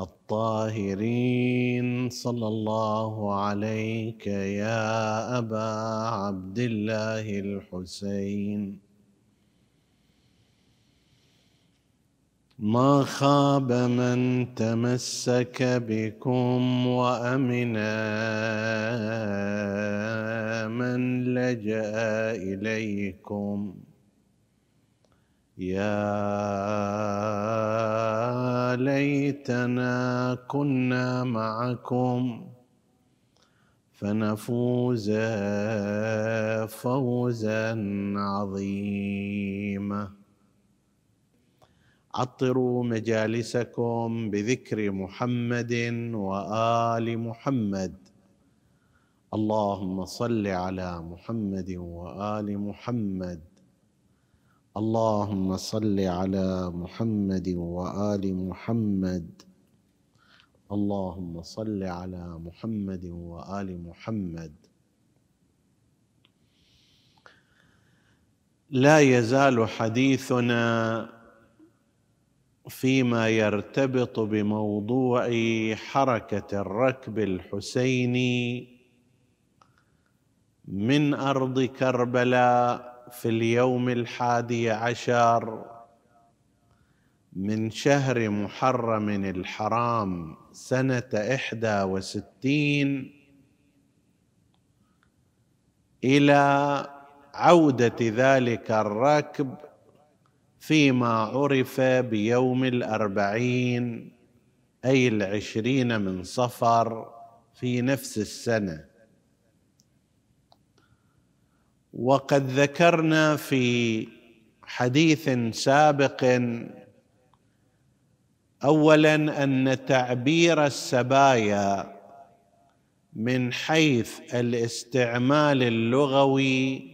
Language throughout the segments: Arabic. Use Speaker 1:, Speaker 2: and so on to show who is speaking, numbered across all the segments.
Speaker 1: الطاهرين. صلى الله عليك يا أبا عبد الله الحسين. ما خاب من تمسك بكم وامنا من لجأ إليكم. يا ليتنا كنا معكم فنفوز فوزا عظيما. عطروا مجالسكم بذكر محمد وآل محمد. اللهم صل على محمد وآل محمد. اللهم صل على محمد وآل محمد. اللهم صل على محمد وآل محمد. لا يزال حديثنا فيما يرتبط بموضوع حركة الركب الحسيني من أرض كربلاء في اليوم الحادي عشر من شهر محرم الحرام سنة إحدى وستين إلى عودة ذلك الركب فيما عرف بيوم الأربعين أي العشرين من صفر في نفس السنة. وقد ذكرنا في حديث سابق اولا أن تعبير السبايا من حيث الاستعمال اللغوي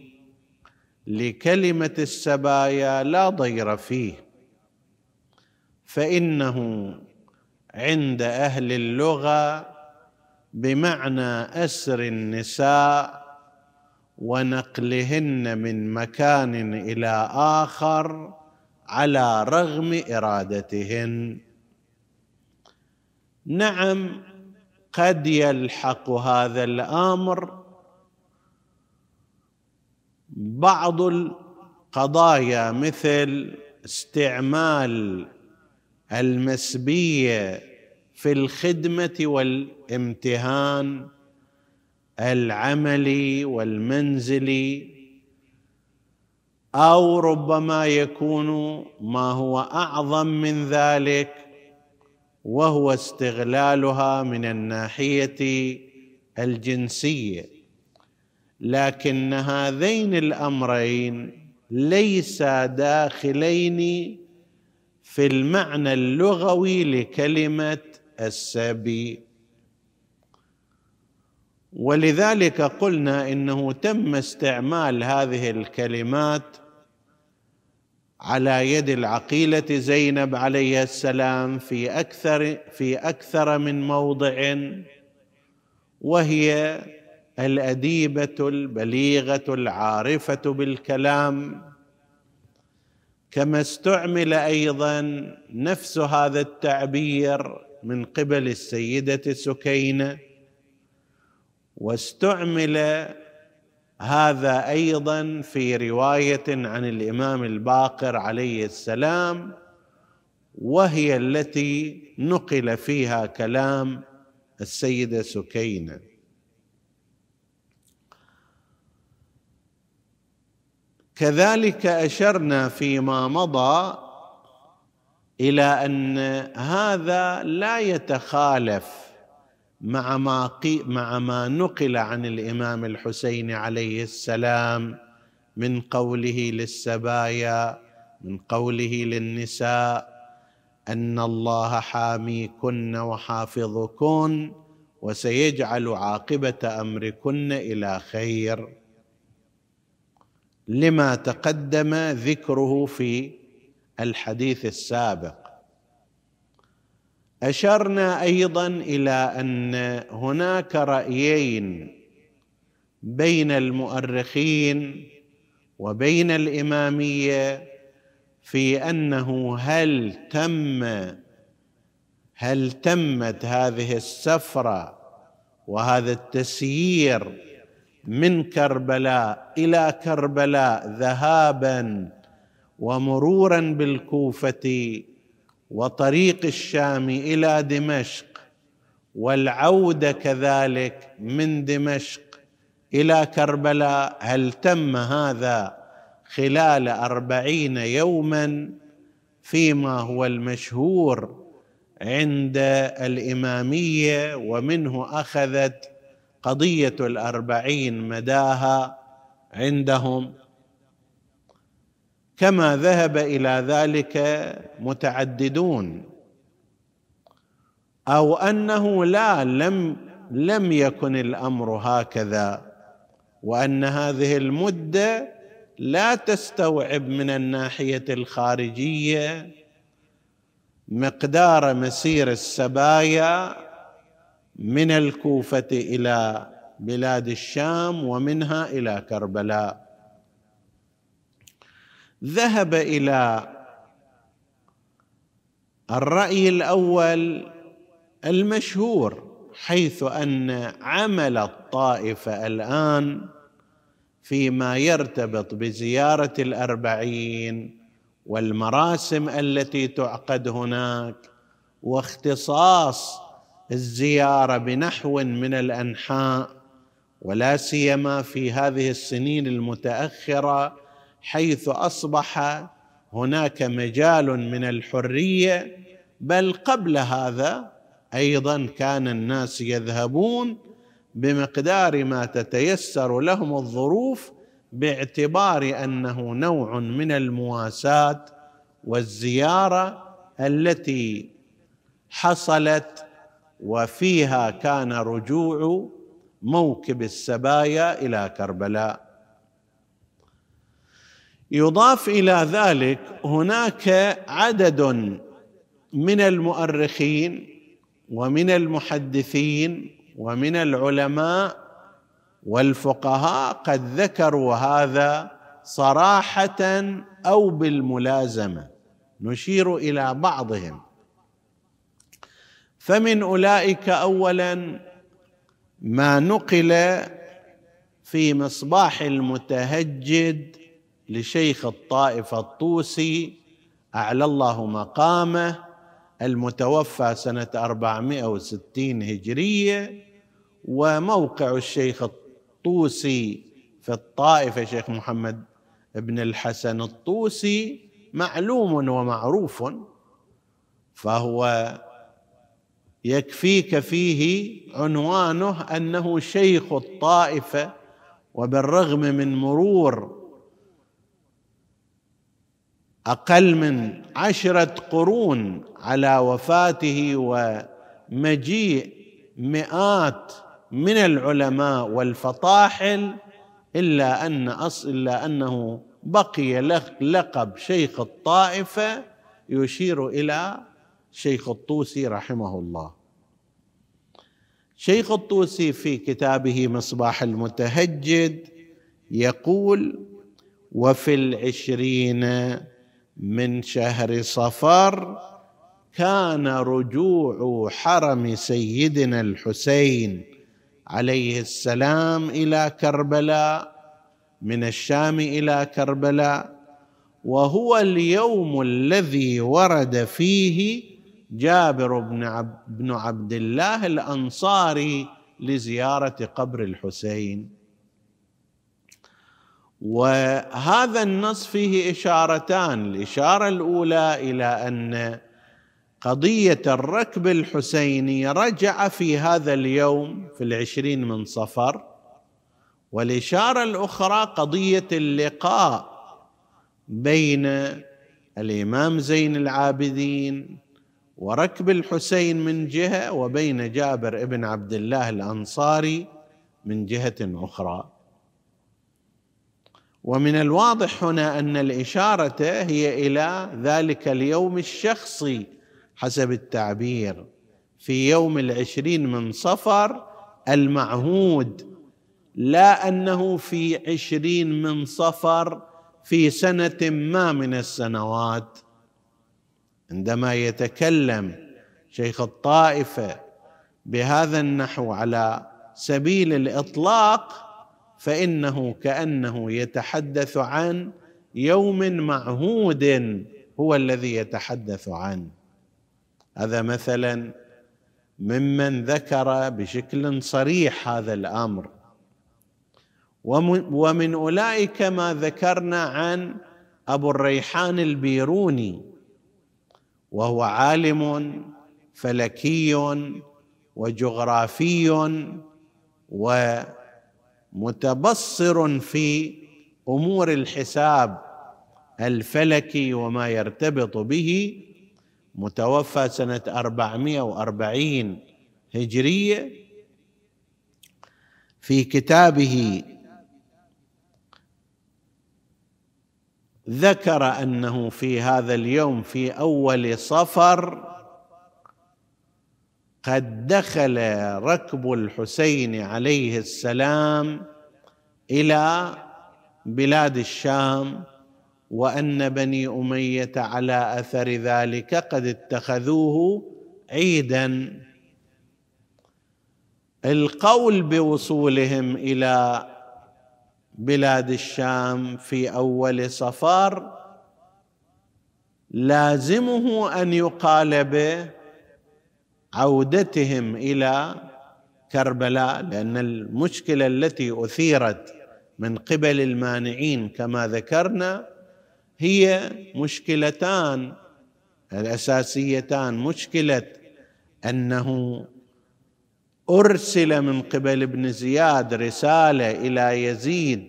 Speaker 1: لكلمة السبايا لا ضير فيه فإنه عند أهل اللغة بمعنى أسر النساء ونقلهن من مكان إلى آخر على رغم إرادتهن. نعم قد يلحق هذا الأمر. بعض القضايا مثل استعمال المسبية في الخدمة والامتهان. العملي والمنزلي أو ربما يكون ما هو أعظم من ذلك وهو استغلالها من الناحية الجنسية. لكن هذين الأمرين ليسا داخلين في المعنى اللغوي لكلمة السبي. ولذلك قلنا إنه تم استعمال هذه الكلمات على يد العقيلة زينب عليه السلام في أكثر في أكثر من موضع وهي الأديبة البليغة العارفة بالكلام. كما استعمل أيضا نفس هذا التعبير من قبل السيدة سكينة واستعمل هذا أيضا في رواية عن الإمام الباقر عليه السلام وهي التي نقل فيها كلام السيده سكينة. كذلك أشرنا فيما مضى إلى أن هذا لا يتخالف مع ما مع ما نقل عن الإمام الحسين عليه السلام من قوله للسبايا من قوله للنساء أن الله حاميكن وحافظكن وسيجعل عاقبة أمركن إلى خير. لما تقدم ذكره في الحديث السابق أشرنا أيضا إلى أن هناك رأيين بين المؤرخين وبين الإمامية في أنه هل تم هل تمت هذه السفرة وهذا التسيير من كربلاء إلى كربلاء ذهابا ومرورا بالكوفة وطريق الشام إلى دمشق والعوده كذلك من دمشق إلى كربلاء. هل تم هذا خلال أربعين يوما فيما هو المشهور عند الإمامية ومنه أخذت قضية الأربعين مداها عندهم؟ كما ذهب إلى ذلك متعددون أو أنه لا لم لم يكن الأمر هكذا وأن هذه المدة لا تستوعب من الناحية الخارجية مقدار مسير السبايا من الكوفة إلى بلاد الشام ومنها إلى كربلاء. ذهب إلى الرأي الأول المشهور حيث أن عمل الطائفه الآن فيما يرتبط بزيارة الأربعين والمراسم التي تعقد هناك واختصاص الزيارة بنحو من الأنحاء ولا سيما في هذه السنين المتأخرة حيث أصبح هناك مجال من الحرية بل قبل هذا أيضا كان الناس يذهبون بمقدار ما تتيسر لهم الظروف باعتبار أنه نوع من المواساة والزيارة التي حصلت وفيها كان رجوع موكب السبايا إلى كربلاء. يضاف إلى ذلك هناك عدد من المؤرخين ومن المحدثين ومن العلماء والفقهاء قد ذكروا هذا صراحة أو بالملازمة. نشير إلى بعضهم. فمن أولئك اولا ما نقل في مصباح المتهجد لشيخ الطائفه الطوسي أعلى الله مقامه المتوفى سنة 460 هجرية وموقع الشيخ الطوسي في الطائفه شيخ محمد بن الحسن الطوسي معلوم ومعروف فهو يكفيك فيه عنوانه أنه شيخ الطائفه وبالرغم من مرور أقل من عشرة قرون على وفاته ومجيء مئات من العلماء والفطاحل إلا أن إلا أنه بقي لقب شيخ الطائفة يشير إلى شيخ الطوسي رحمه الله. شيخ الطوسي في كتابه مصباح المتهجد يقول وفي العشرين من شهر صفر كان رجوع حرم سيدنا الحسين عليه السلام إلى كربلاء من الشام إلى كربلاء وهو اليوم الذي ورد فيه جابر بن عبد, الله الأنصاري لزيارة قبر الحسين. وهذا النص فيه إشارتان الإشارة الأولى إلى أن قضية الركب الحسيني رجع في هذا اليوم في العشرين من صفر والإشارة الأخرى قضية اللقاء بين الإمام زين العابدين وركب الحسين من جهة وبين جابر بن عبد الله الأنصاري من جهة أخرى. ومن الواضح هنا أن الإشارة هي إلى ذلك اليوم الشخصي حسب التعبير. في يوم العشرين من صفر المعهود لا أنه في عشرين من صفر في سنة ما من السنوات. عندما يتكلم شيخ الطائفة بهذا النحو على سبيل الإطلاق فإنه كأنه يتحدث عن يوم معهود هو الذي يتحدث عنه. هذا مثلا ممن ذكر بشكل صريح هذا الأمر. ومن أولئك ما ذكرنا عن أبو الريحان البيروني وهو عالم فلكي وجغرافي ومتبصر في أمور الحساب الفلكي وما يرتبط به متوفى سنة 440 هجرية. في كتابه ذكر أنه في هذا اليوم في أول صفر قد دخل ركب الحسين عليه السلام إلى بلاد الشام وأن بني أمية على أثر ذلك قد اتخذوه عيدا. القول بوصولهم إلى بلاد الشام في أول صفر لازمه أن يقال بعودتهم إلى كربلاء لأن المشكلة التي أثيرت من قبل المانعين كما ذكرنا هي مشكلتان الأساسيتان. مشكلة أنه أرسل من قبل ابن زياد رسالة إلى يزيد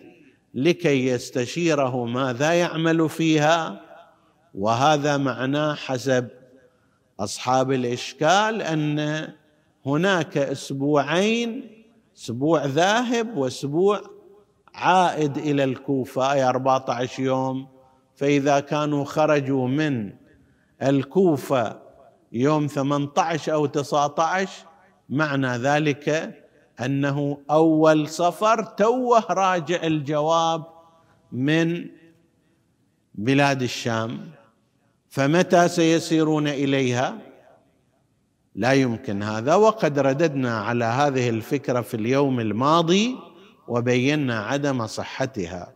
Speaker 1: لكي يستشيره ماذا يعمل فيها وهذا معناه حسب أصحاب الإشكال أن هناك أسبوعين أسبوع ذاهب وأسبوع عائد إلى الكوفة أي 14 يوم. فإذا كانوا خرجوا من الكوفة يوم 18 أو 19 معنى ذلك أنه أول صفر توه راجع الجواب من بلاد الشام. فمتى سيسيرون إليها؟ لا يمكن هذا. وقد رددنا على هذه الفكرة في اليوم الماضي وبينا عدم صحتها.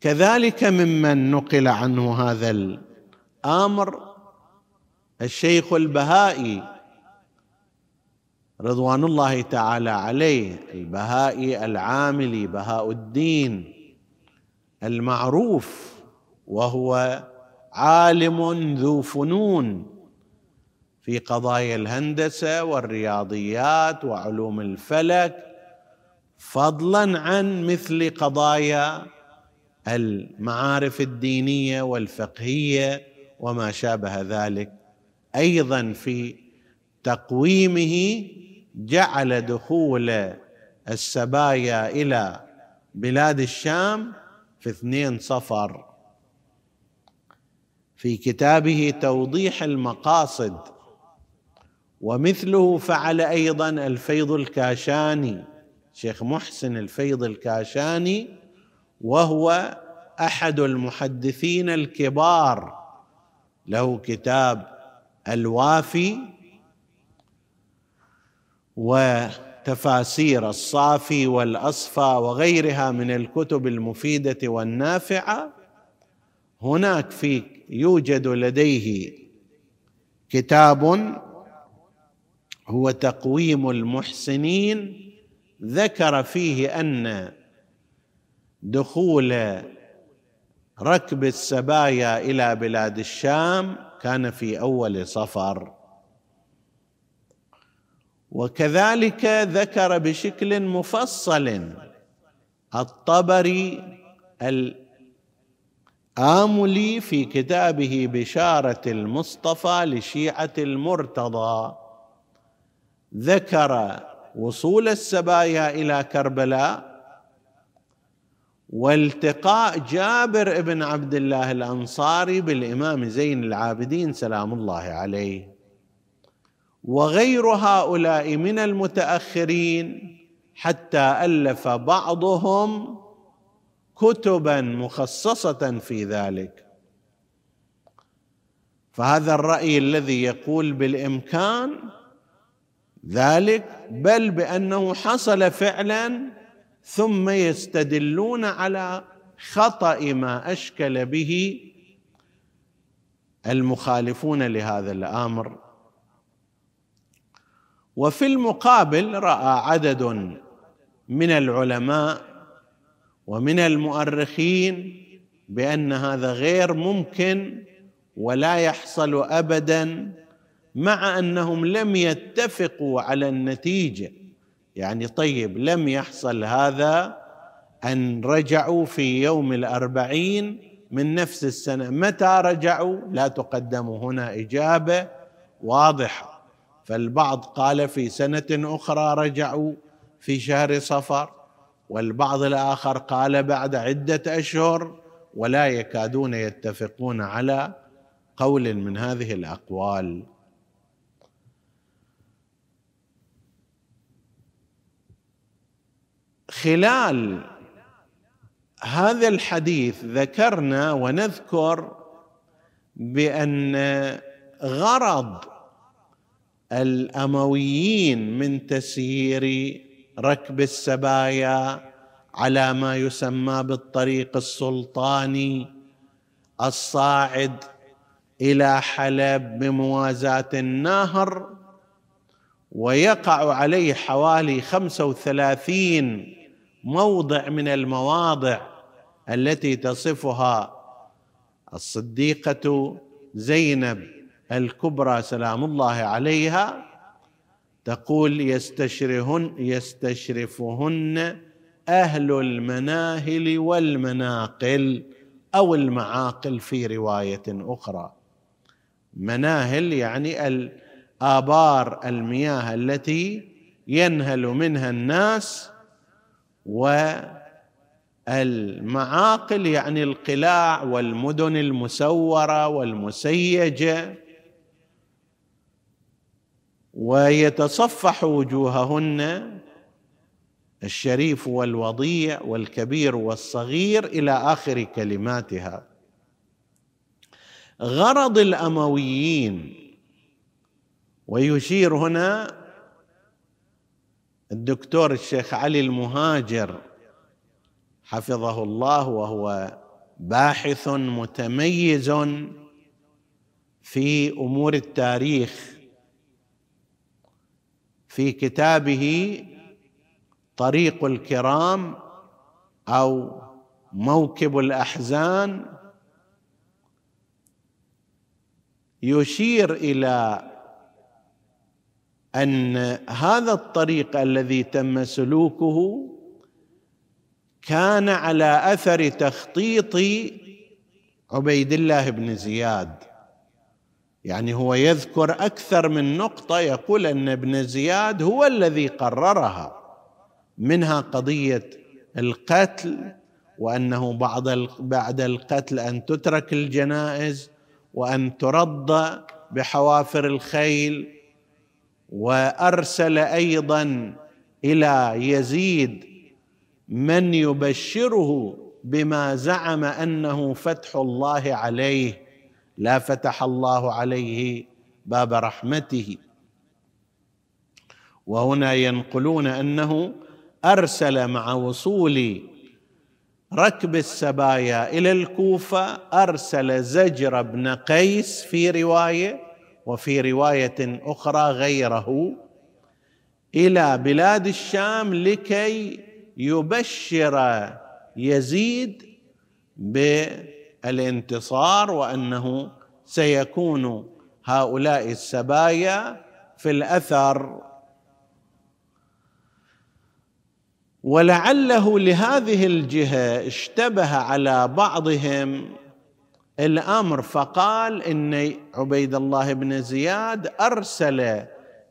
Speaker 1: كذلك ممن نقل عنه هذا الأمر الشيخ البهائي رضوان الله تعالى عليه البهائي العاملي بهاء الدين المعروف وهو عالم ذو فنون في قضايا الهندسة والرياضيات وعلوم الفلك فضلا عن مثل قضايا المعارف الدينية والفقهية وما شابه ذلك. أيضا في تقويمه جعل دخول السبايا إلى بلاد الشام في اثنين صفر. في كتابه توضيح المقاصد. ومثله فعل أيضا الفيض الكاشاني. شيخ محسن الفيض الكاشاني وهو أحد المحدثين الكبار. له كتاب الوافي وتفاسير الصافي والأصفى وغيرها من الكتب المفيدة والنافعة. هناك في يوجد لديه كتاب هو تقويم المحسنين ذكر فيه أن دخول ركب السبايا إلى بلاد الشام كان في أول صفر. وكذلك ذكر بشكل مفصل الطبري آملي في كتابه بشارة المصطفى لشيعة المرتضى. ذكر وصول السبايا إلى كربلاء. والتقاء جابر بن عبد الله الأنصاري بالإمام زين العابدين سلام الله عليه. وغير هؤلاء من المتأخرين حتى ألف بعضهم كتبا مخصصة في ذلك. فهذا الرأي الذي يقول بالإمكان ذلك بل بأنه حصل فعلا ثم يستدلون على خطأ ما أشكل به المخالفون لهذا الأمر. وفي المقابل رأى عدد من العلماء ومن المؤرخين بأن هذا غير ممكن ولا يحصل ابدا مع أنهم لم يتفقوا على النتيجة. يعني طيب لم يحصل هذا أن رجعوا في يوم الأربعين من نفس السنة. متى رجعوا؟ لا تقدم هنا إجابة واضحة. فالبعض قال في سنة أخرى رجعوا في شهر صفر. والبعض الآخر قال بعد عدة أشهر ولا يكادون يتفقون على قول من هذه الأقوال. خلال هذا الحديث ذكرنا ونذكر بأن غرض الأمويين من تسيير ركب السبايا على ما يسمى بالطريق السلطاني الصاعد إلى حلب بموازاة النهر ويقع عليه حوالي خمسة وثلاثين موضع من المواضع التي تصفها الصديقة زينب الكبرى سلام الله عليها. تقول يستشرهن يستشرفهن أهل المناهل والمناقل أو المعاقل في رواية أخرى. مناهل يعني الابار المياه التي ينهل منها الناس والمعاقل يعني القلاع والمدن المسورة والمسيجة ويتصفح وجوههن الشريف والوضيع والكبير والصغير إلى آخر كلماتها. غرض الأمويين ويشير هنا الدكتور الشيخ علي المهاجر حفظه الله وهو باحث متميز في أمور التاريخ. في كتابه طريق الكرام أو موكب الأحزان يشير إلى أن هذا الطريق الذي تم سلوكه كان على أثر تخطيط عبيد الله بن زياد. يعني هو يذكر أكثر من نقطة يقول أن ابن زياد هو الذي قررها منها قضية القتل وأنه بعد بعد القتل أن تترك الجنائز وأن ترد بحوافر الخيل وأرسل أيضا إلى يزيد من يبشره بما زعم أنه فتح الله عليه لا فتح الله عليه باب رحمته. وهنا ينقلون أنه أرسل مع وصول ركب السبايا إلى الكوفة أرسل زجر بن قيس في رواية وفي رواية أخرى غيره إلى بلاد الشام لكي يبشر يزيد بالانتصار وأنه سيكون هؤلاء السبايا في الأثر. ولعله لهذه الجهة اشتبه على بعضهم الأمر فقال إن عبيد الله بن زياد أرسل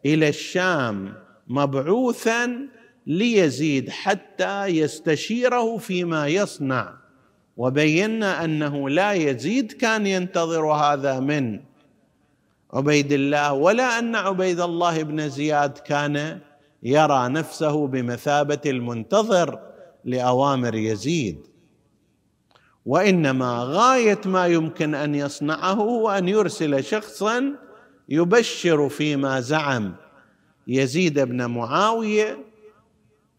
Speaker 1: إلى الشام مبعوثا ليزيد حتى يستشيره فيما يصنع. وبينا أنه لا يزيد كان ينتظر هذا من عبيد الله ولا أن عبيد الله بن زياد كان يرى نفسه بمثابة المنتظر لأوامر يزيد. وإنما غاية ما يمكن أن يصنعه هو ان يرسل شخصا يبشر فيما زعم. يزيد بن معاوية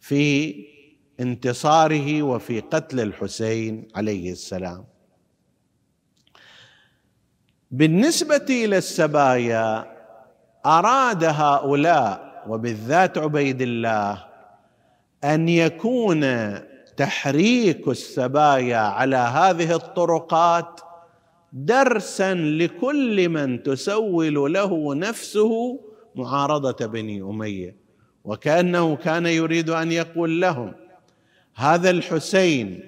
Speaker 1: في انتصاره وفي قتل الحسين عليه السلام. بالنسبة إلى السبايا أراد هؤلاء وبالذات عبيد الله أن يكون تحريك السبايا على هذه الطرقات درسا لكل من تسول له نفسه معارضة بني أمية. وكأنه كان يريد أن يقول لهم هذا الحسين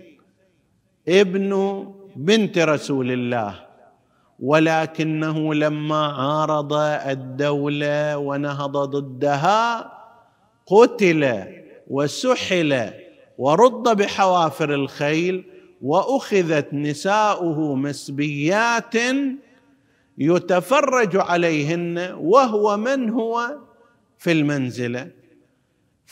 Speaker 1: ابن بنت رسول الله ولكنه لما عارض الدولة ونهض ضدها قتل وسحل ورد بحوافر الخيل وأخذت نساؤه مسبيات يتفرج عليهن وهو من هو في المنزلة.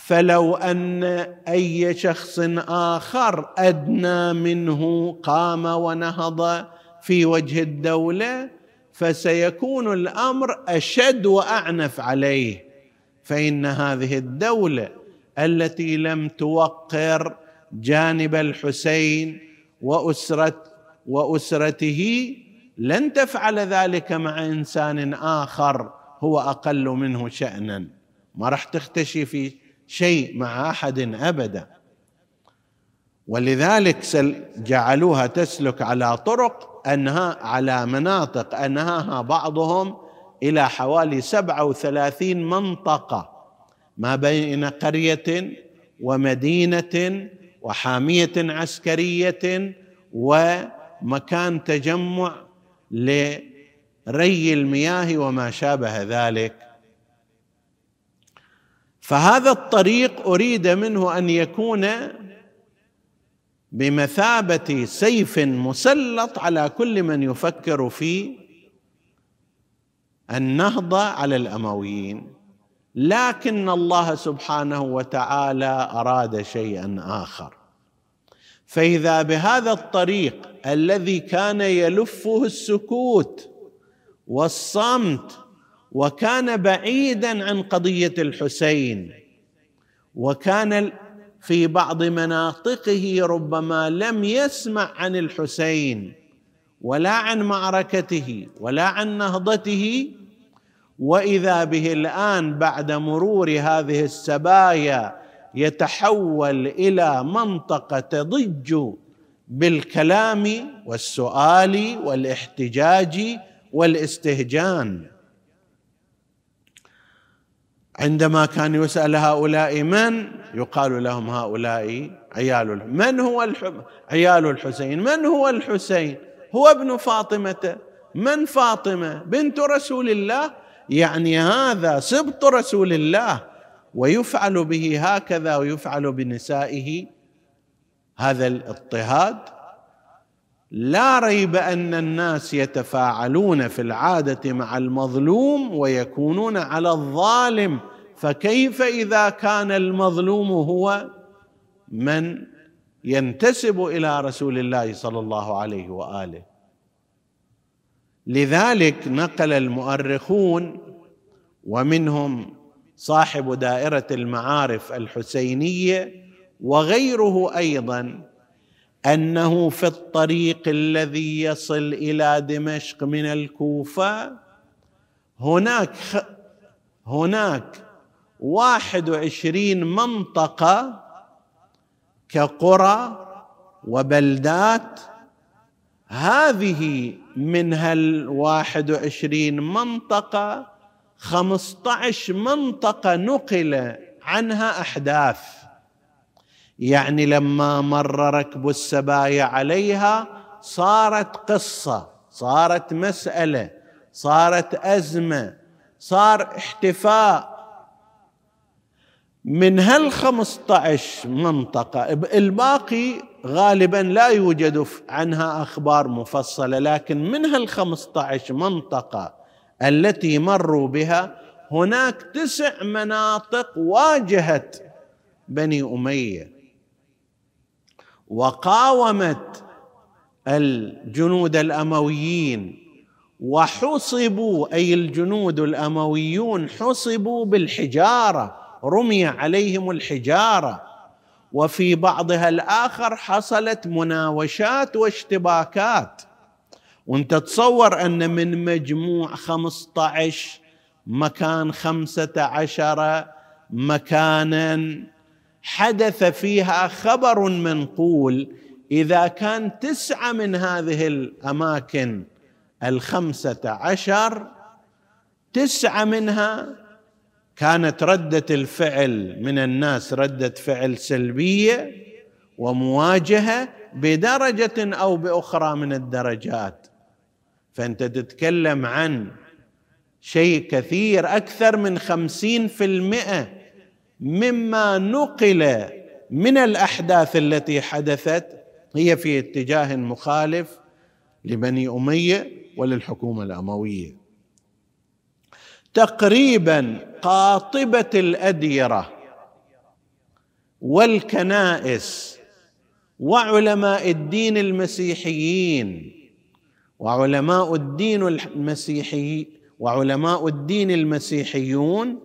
Speaker 1: فلو أن أي شخص آخر أدنى منه قام ونهض في وجه الدولة فسيكون الأمر أشد وأعنف عليه. فإن هذه الدولة التي لم توقر جانب الحسين واسره وأسرته لن تفعل ذلك مع إنسان آخر هو أقل منه شأنا. ما راح تختشي في شيء مع أحد أبدا. ولذلك جعلوها تسلك على طرق أنها على مناطق أنهاها بعضهم إلى حوالي سبعة وثلاثين منطقة ما بين قرية ومدينة وحامية عسكرية ومكان تجمع لري المياه وما شابه ذلك. فهذا الطريق أريد منه أن يكون بمثابة سيف مسلط على كل من يفكر في النهضه على الأمويين. لكن الله سبحانه وتعالى أراد شيئا آخر. فإذا بهذا الطريق الذي كان يلفه السكوت والصمت وكان بعيدا عن قضية الحسين. وكان في بعض مناطقه ربما لم يسمع عن الحسين ولا عن معركته ولا عن نهضته. وإذا به الآن بعد مرور هذه السبايا يتحول إلى منطقة تضج بالكلام والسؤال والاحتجاج والاستهجان. عندما كان يسأل هؤلاء من؟ يقال لهم هؤلاء عيال من هو الحب عيال الحسين؟ من هو الحسين؟ هو ابن فاطمة. من فاطمة؟ بنت رسول الله. يعني هذا سبط رسول الله. ويفعل به هكذا ويفعل بنسائه. هذا الاضطهاد. لا ريب أن الناس يتفاعلون في العادة مع المظلوم ويكونون على الظالم. فكيف إذا كان المظلوم هو من ينتسب إلى رسول الله صلى الله عليه وآله؟ لذلك نقل المؤرخون ومنهم صاحب دائرة المعارف الحسينية وغيره أيضا أنه في الطريق الذي يصل إلى دمشق من الكوفة هناك هناك واحد وعشرين منطقة كقرى وبلدات. هذه من هالواحد وعشرين منطقة خمسة عشر منطقة نقل عنها أحداث. يعني لما مر ركب السبايا عليها صارت قصة صارت مسألة صارت أزمة صار احتفاء. من هال 15 منطقة الباقي غالبا لا يوجد عنها أخبار مفصلة لكن من هال 15 منطقة التي مروا بها هناك تسع مناطق واجهت بني أمية. وقاومت الجنود الأمويين وحصبوا أي الجنود الأمويون حصبوا بالحجارة رمي عليهم الحجارة. وفي بعضها الآخر حصلت مناوشات واشتباكات. وانت تصور أن من مجموع خمسة عشر مكان خمسة عشر مكانا حدث فيها خبر منقول إذا كان تسعة من هذه الأماكن الخمسة عشر تسعة منها كانت ردة الفعل من الناس ردة فعل سلبية ومواجهة بدرجة أو بأخرى من الدرجات. فأنت تتكلم عن شيء كثير أكثر من خمسين في المئة مما نقل من الأحداث التي حدثت هي في اتجاه مخالف لبني أمية وللحكومة الأموية. تقريبا قاطبة الأديرة والكنائس وعلماء الدين المسيحيين وعلماء الدين المسيحي وعلماء الدين المسيحيون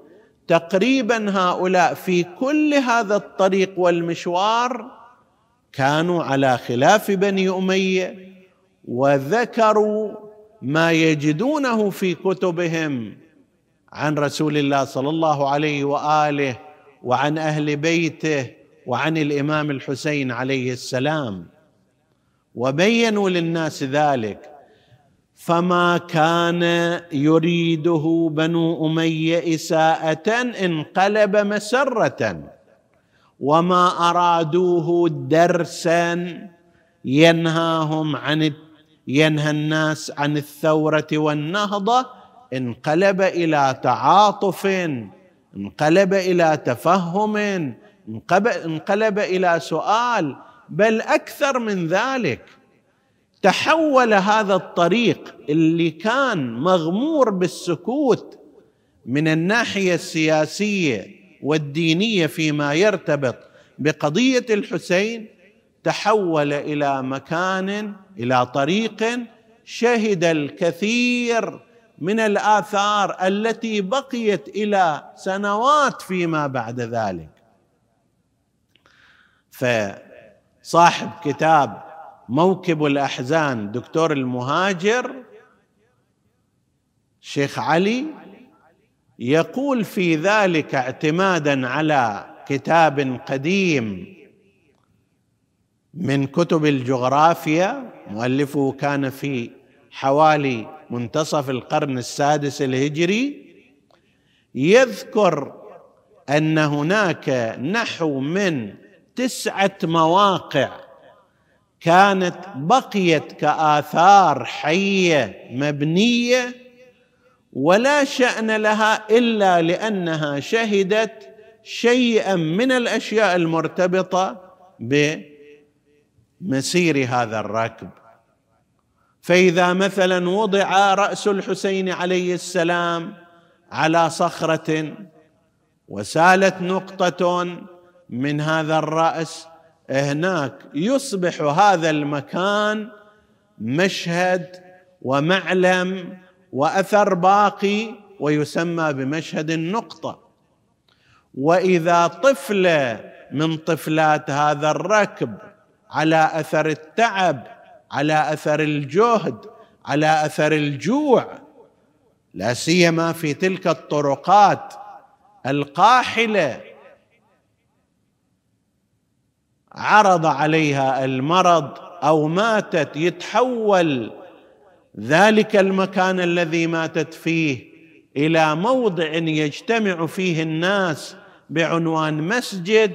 Speaker 1: تقريبا هؤلاء في كل هذا الطريق والمشوار كانوا على خلاف بني أمية وذكروا ما يجدونه في كتبهم عن رسول الله صلى الله عليه وآله وعن أهل بيته وعن الإمام الحسين عليه السلام. وبينوا للناس ذلك. فما كان يريده بنو أمية إساءة انقلب مسرة وما أرادوه درسا ينهاهم عن ينهى الناس عن الثورة والنهضة انقلب إلى تعاطف انقلب إلى تفهم انقلب إلى سؤال بل أكثر من ذلك. تحول هذا الطريق اللي كان مغمور بالسكوت من الناحية السياسية والدينية فيما يرتبط بقضية الحسين تحول إلى مكان إلى طريق شهد الكثير من الآثار التي بقيت إلى سنوات فيما بعد ذلك. فصاحب كتاب موكب الأحزان دكتور المهاجر شيخ علي يقول في ذلك اعتمادا على كتاب قديم من كتب الجغرافيا مؤلفه كان في حوالي منتصف القرن السادس الهجري يذكر أن هناك نحو من تسعة مواقع كانت بقيت كآثار حية مبنية ولا شأن لها إلا لأنها شهدت شيئا من الأشياء المرتبطة بمسير هذا الركب. فإذا مثلا وضع رأس الحسين عليه السلام على صخرة وسالت نقطة من هذا الرأس هناك يصبح هذا المكان مشهد ومعلم وأثر باقي ويسمى بمشهد النقطة. وإذا طفله من طفلات هذا الركب على أثر التعب على أثر الجهد على أثر الجوع لا سيما في تلك الطرقات القاحلة عرض عليها المرض أو ماتت يتحول ذلك المكان الذي ماتت فيه إلى موضع يجتمع فيه الناس بعنوان مسجد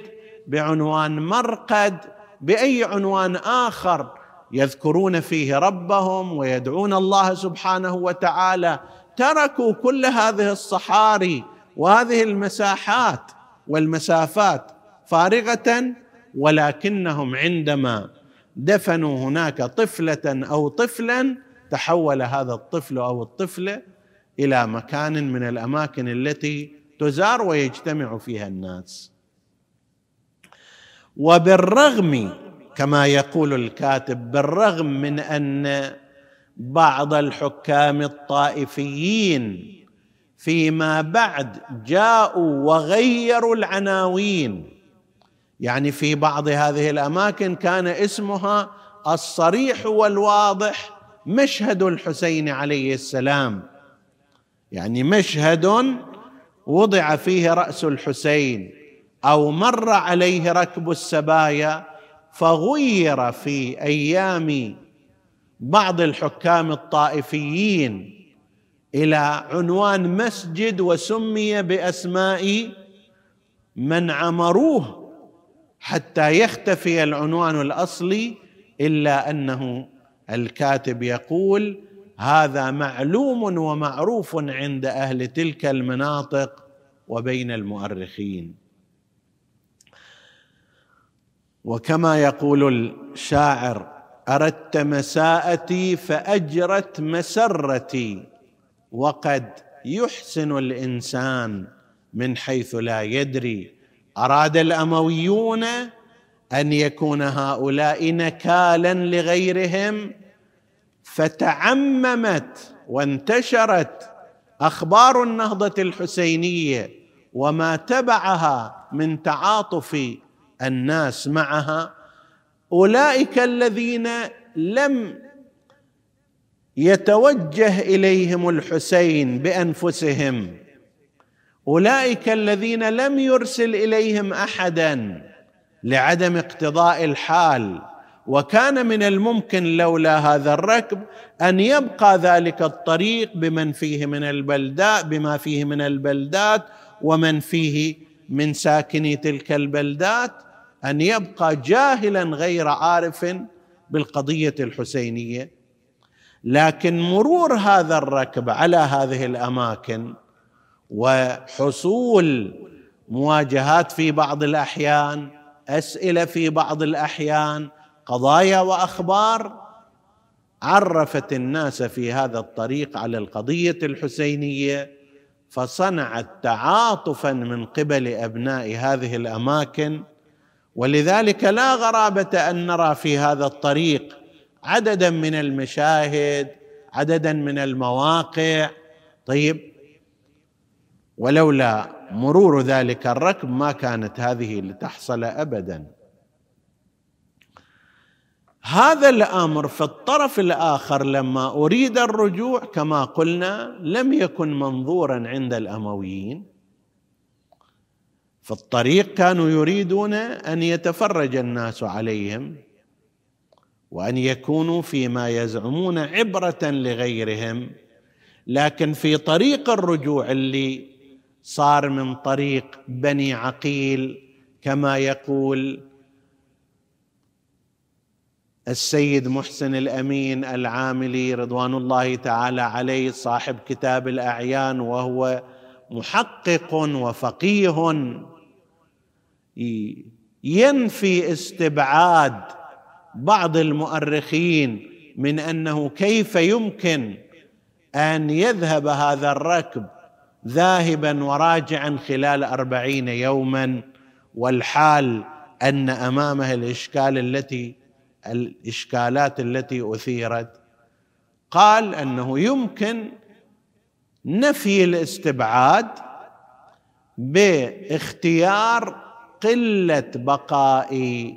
Speaker 1: بعنوان مرقد بأي عنوان آخر يذكرون فيه ربهم ويدعون الله سبحانه وتعالى. تركوا كل هذه الصحاري وهذه المساحات والمسافات فارغة ولكنهم عندما دفنوا هناك طفلة أو طفلا تحول هذا الطفل أو الطفلة إلى مكان من الأماكن التي تزار ويجتمع فيها الناس. وبالرغم كما يقول الكاتب بالرغم من أن بعض الحكام الطائفيين فيما بعد جاءوا وغيروا العناوين يعني في بعض هذه الأماكن كان اسمها الصريح والواضح مشهد الحسين عليه السلام. يعني مشهد وضع فيه رأس الحسين أو مر عليه ركب السبايا فغير في أيام بعض الحكام الطائفيين إلى عنوان مسجد وسمي بأسماء من عمروه حتى يختفي العنوان الأصلي إلا أنه الكاتب يقول هذا معلوم ومعروف عند أهل تلك المناطق وبين المؤرخين. وكما يقول الشاعر أردت مساءتي فأجرت مسرتي وقد يحسن الإنسان من حيث لا يدري. أراد الأمويون أن يكون هؤلاء نكالا لغيرهم فتعممت وانتشرت أخبار النهضة الحسينية وما تبعها من تعاطف الناس معها. أولئك الذين لم يتوجه إليهم الحسين بأنفسهم. أولئك الذين لم يرسل إليهم أحدا لعدم اقتضاء الحال وكان من الممكن لولا هذا الركب أن يبقى ذلك الطريق بمن فيه من البلدات بما فيه من البلدات ومن فيه من ساكني تلك البلدات أن يبقى جاهلا غير عارف بالقضية الحسينية. لكن مرور هذا الركب على هذه الأماكن وحصول مواجهات في بعض الأحيان أسئلة في بعض الأحيان قضايا وأخبار عرفت الناس في هذا الطريق على القضية الحسينية فصنعت تعاطفا من قبل أبناء هذه الأماكن ولذلك لا غرابة أن نرى في هذا الطريق عددا من المشاهد عددا من المواقع. طيب ولولا مرور ذلك الركب ما كانت هذه لتحصل ابدا. هذا الأمر في الطرف الآخر لما أريد الرجوع كما قلنا لم يكن منظورا عند الأمويين. في الطريق كانوا يريدون أن يتفرج الناس عليهم وأن يكونوا فيما يزعمون عبرة لغيرهم. لكن في طريق الرجوع اللي صار من طريق بني عقيل كما يقول السيد محسن الأمين العاملي رضوان الله تعالى عليه صاحب كتاب الأعيان وهو محقق وفقيه ينفي استبعاد بعض المؤرخين من أنه كيف يمكن أن يذهب هذا الركب ذاهبا وراجعا خلال أربعين يوما والحال أن أمامه الإشكال التي الإشكالات التي أثيرت. قال أنه يمكن نفي الاستبعاد باختيار قلة بقاء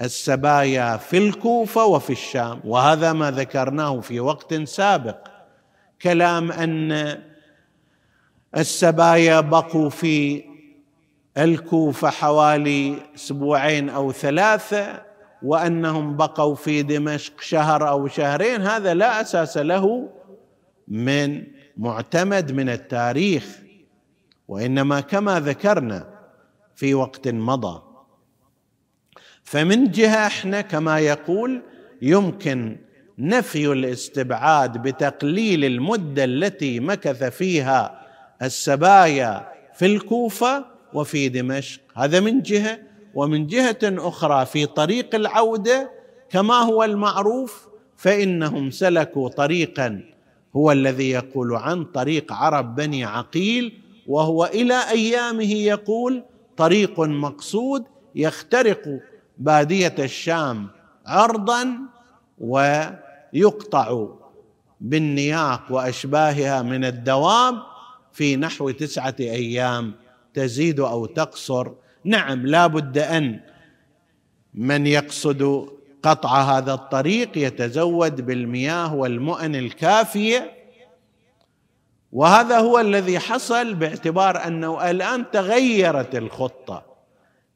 Speaker 1: السبايا في الكوفة وفي الشام. وهذا ما ذكرناه في وقت سابق. كلام أن السبايا بقوا في الكوفة حوالي أسبوعين أو ثلاثة وأنهم بقوا في دمشق شهر أو شهرين. هذا لا أساس له من معتمد من التاريخ وإنما كما ذكرنا في وقت مضى. فمن جهة إحنا كما يقول يمكن نفي الاستبعاد بتقليل المدة التي مكث فيها السبايا في الكوفة وفي دمشق. هذا من جهة ومن جهة أخرى في طريق العودة كما هو المعروف فإنهم سلكوا طريقا هو الذي يقول عن طريق عرب بني عقيل وهو إلى أيامه يقول طريق مقصود يخترق بادية الشام عرضا ويقطع بالنياق وأشباهها من الدواب في نحو تسعة أيام تزيد أو تقصر. نعم لا بد أن من يقصد قطع هذا الطريق يتزود بالمياه والمؤن الكافية. وهذا هو الذي حصل باعتبار أنه الآن تغيرت الخطة.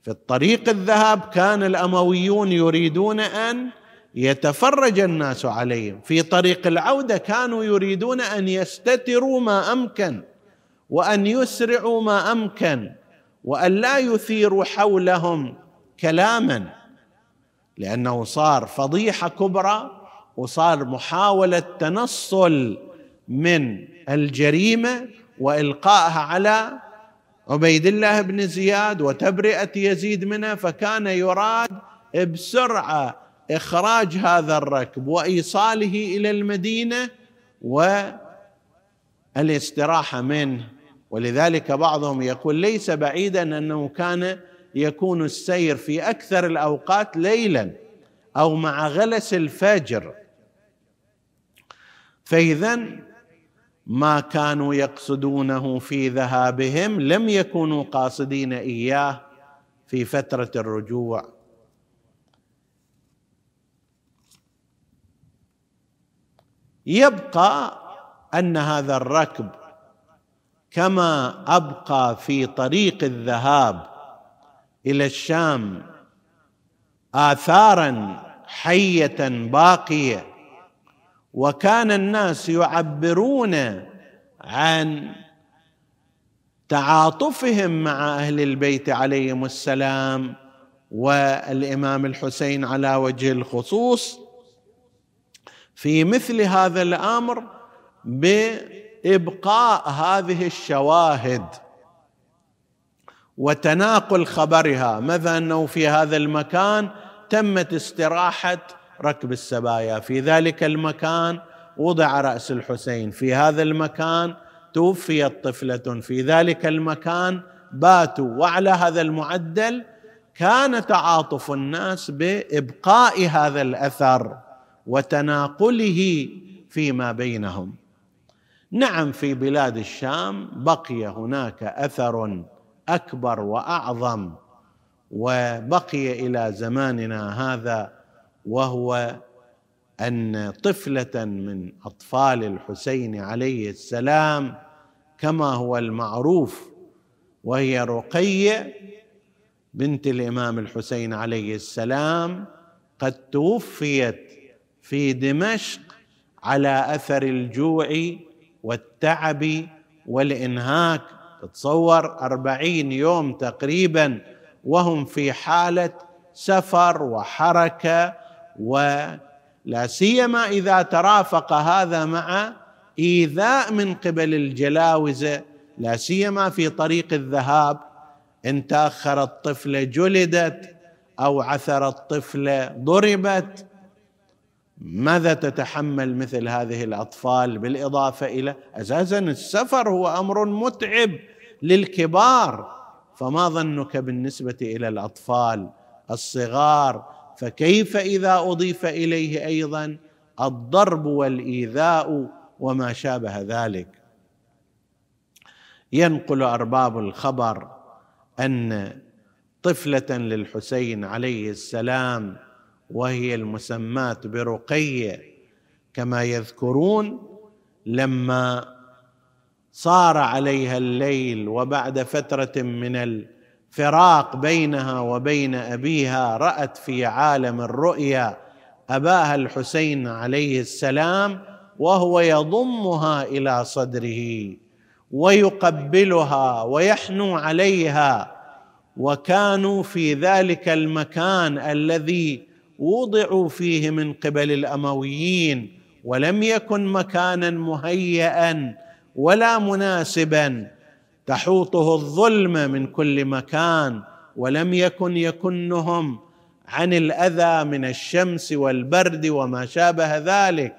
Speaker 1: في الطريق الذهاب كان الأمويون يريدون أن يتفرج الناس عليهم. في طريق العودة كانوا يريدون أن يستتروا ما أمكن. وأن يسرعوا ما أمكن وأن لا يثيروا حولهم كلاما لأنه صار فضيحة كبرى وصار محاولة تنصل من الجريمة وإلقائها على عبيد الله بن زياد وتبرئة يزيد منها فكان يراد بسرعة إخراج هذا الركب وإيصاله إلى المدينة والإستراحة منه. ولذلك بعضهم يقول ليس بعيدا أنه كان يكون السير في أكثر الأوقات ليلا أو مع غلس الفجر. فاذا ما كانوا يقصدونه في ذهابهم لم يكونوا قاصدين إياه في فترة الرجوع. يبقى أن هذا الركب كما أبقى في طريق الذهاب إلى الشام آثارا حية باقية وكان الناس يعبرون عن تعاطفهم مع أهل البيت عليهم السلام والإمام الحسين على وجه الخصوص في مثل هذا الأمر بابقاء هذه الشواهد وتناقل خبرها. مثلا أنه في هذا المكان تمت استراحة ركب السبايا. في ذلك المكان وضع رأس الحسين. في هذا المكان توفيت طفلة. في ذلك المكان باتوا. وعلى هذا المعدل كان تعاطف الناس بإبقاء هذا الأثر وتناقله فيما بينهم. نعم في بلاد الشام بقي هناك أثر أكبر وأعظم وبقي إلى زماننا هذا وهو أن طفلة من أطفال الحسين عليه السلام كما هو المعروف وهي رقيه بنت الإمام الحسين عليه السلام قد توفيت في دمشق على أثر الجوع والتعب والإنهاك. تتصور أربعين يوم تقريبا وهم في حالة سفر وحركة ولا سيما إذا ترافق هذا مع إيذاء من قبل الجلاوزة لا سيما في طريق الذهاب. إن تأخر الطفلة جلدت أو عثر الطفلة ضربت ماذا تتحمل مثل هذه الأطفال بالإضافة إلى أساسا السفر هو أمر متعب للكبار. فما ظنك بالنسبة إلى الأطفال الصغار؟ فكيف إذا أضيف إليه أيضا الضرب والإيذاء وما شابه ذلك؟ ينقل أرباب الخبر أن طفلة للحسين عليه السلام وهي المسماه برقيه كما يذكرون لما صار عليها الليل وبعد فترة من الفراق بينها وبين أبيها رأت في عالم الرؤيا أباها الحسين عليه السلام وهو يضمها إلى صدره ويقبلها ويحنو عليها وكانوا في ذلك المكان الذي وضعوا فيه من قبل الأمويين ولم يكن مكانا مهيئا ولا مناسبا. تحوطه الظلمه من كل مكان ولم يكن يكنهم عن الأذى من الشمس والبرد وما شابه ذلك.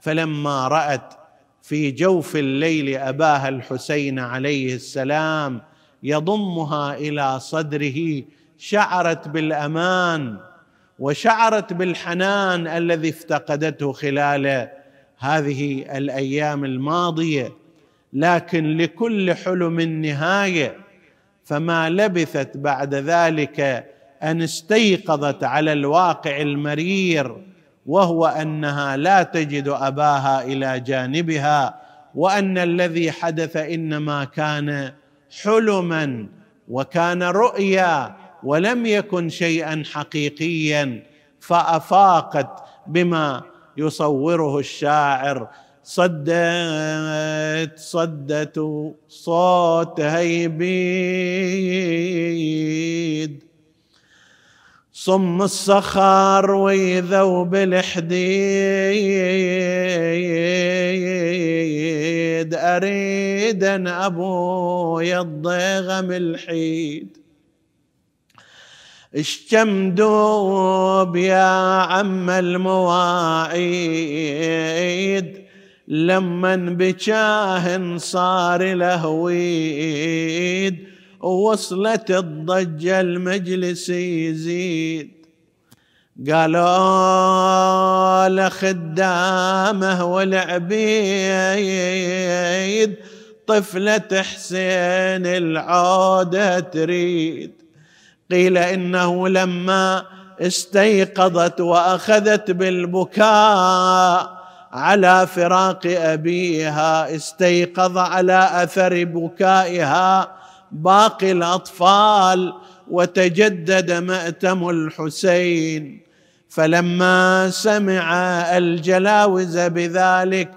Speaker 1: فلما رأت في جوف الليل أباها الحسين عليه السلام يضمها إلى صدره شعرت بالأمان. وشعرت بالحنان الذي افتقدته خلال هذه الأيام الماضية. لكن لكل حلم نهايه فما لبثت بعد ذلك أن استيقظت على الواقع المرير وهو أنها لا تجد أباها إلى جانبها وأن الذي حدث إنما كان حلما وكان رؤيا ولم يكن شيئا حقيقيا فأفاقت بما يصوره الشاعر. صدت صدت صوت هيبيد. صم الصخر ويذوب الحديد. اريد ان أبوي الضيغم الحيد اشتمدوب يا عم المواعيد؟ لمن بجاه صار لهويد ووصلت الضجة المجلس يزيد. قالوا لخدامه والعبيد طفلة حسين العودة تريد. قيل إنه لما استيقظت وأخذت بالبكاء على فراق أبيها استيقظ على أثر بكائها باقي الأطفال وتجدد مأتم الحسين. فلما سمع الجلاوز بذلك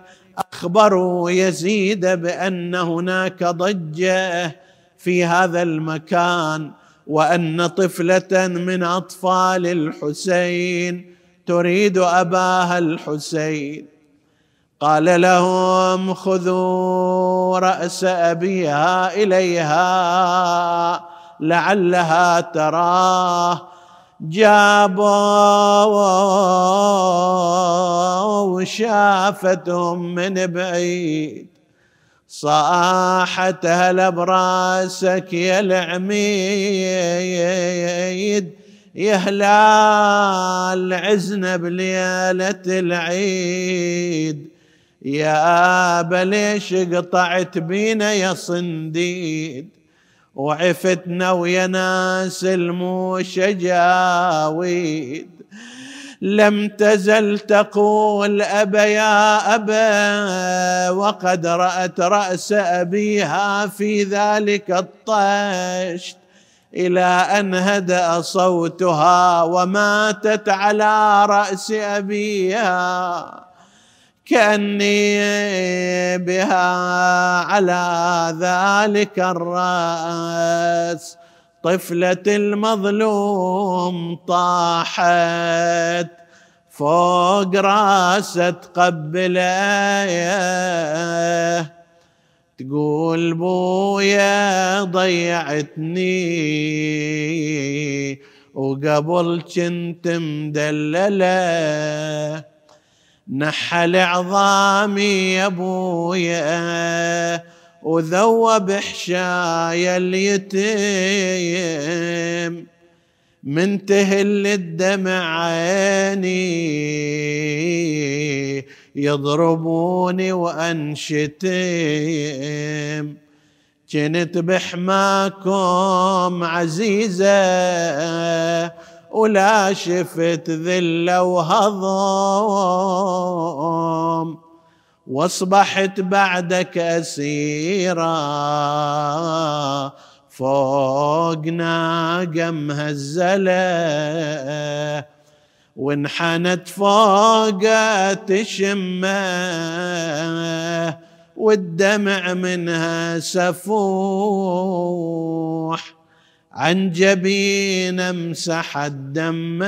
Speaker 1: أخبروا يزيد بأن هناك ضجة في هذا المكان. وأن طفلة من أطفال الحسين تريد أباها الحسين. قال لهم خذوا رأس أبيها إليها لعلها تراه. جابوا وشافتهم من بعيد. صاحت هلا براسك يا العميد يا هلال عزنا بليلة العيد. يا ابا ليش قطعت بينا يا صنديد؟ وعفتنا ويا ناس الموشة جاويد. لم تزل تقول أبا يا أبا وقد رأت رأس أبيها في ذلك الطشت إلى أن هدأ صوتها وماتت على رأس أبيها كأني بها على ذلك الرأس طفلة المظلوم طاحت فوق راسه تقبله تقول بويا ضيعتني. وقبل كنت مدلله. نحل عظامي يا ابويا وذوب حشايا اليتيم من تهل الدمع عيني يضربوني وانشتم كنت بحماكم عزيزة ولا شفت ذله وهضم. واصبحت بعدك أسيرا. فوق ناقه مهزله وانحنت فوقه تشمة. والدمع منها سفوح. عن جبين امسح الدم.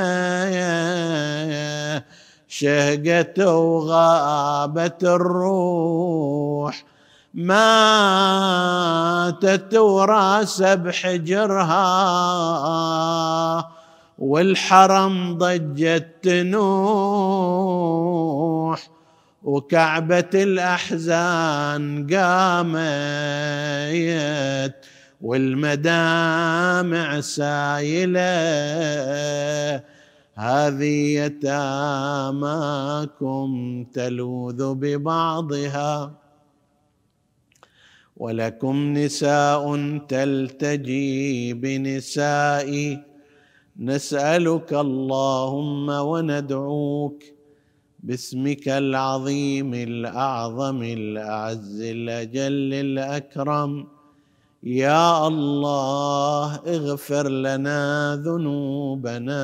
Speaker 1: شهقت وغابت الروح. ماتت وراس بحجرها والحرم ضجت تنوح. وكعبة الأحزان قامت والمدامع سايلة. هذه يتاماكم تلوذ ببعضها ولكم نساء تلتجي بنسائي نسألك اللهم وندعوك باسمك العظيم الأعظم الأعز الأجل الأكرم. يا الله اغفر لنا ذنوبنا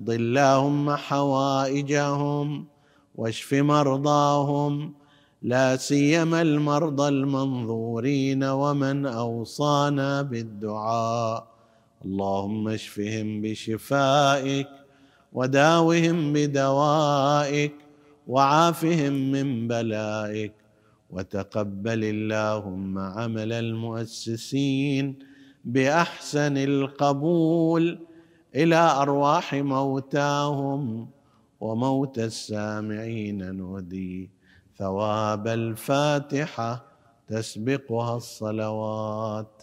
Speaker 1: اقض اللهم حوائجهم واشف مرضاهم لا سيما المرضى المنظورين ومن أوصانا بالدعاء. اللهم اشفهم بشفائك وداوهم بدوائك وعافهم من بلائك. وتقبل اللهم عمل المؤسسين بأحسن القبول إلى أرواح موتاهم وموت السامعين نودي ثواب الفاتحة تسبقها الصلوات.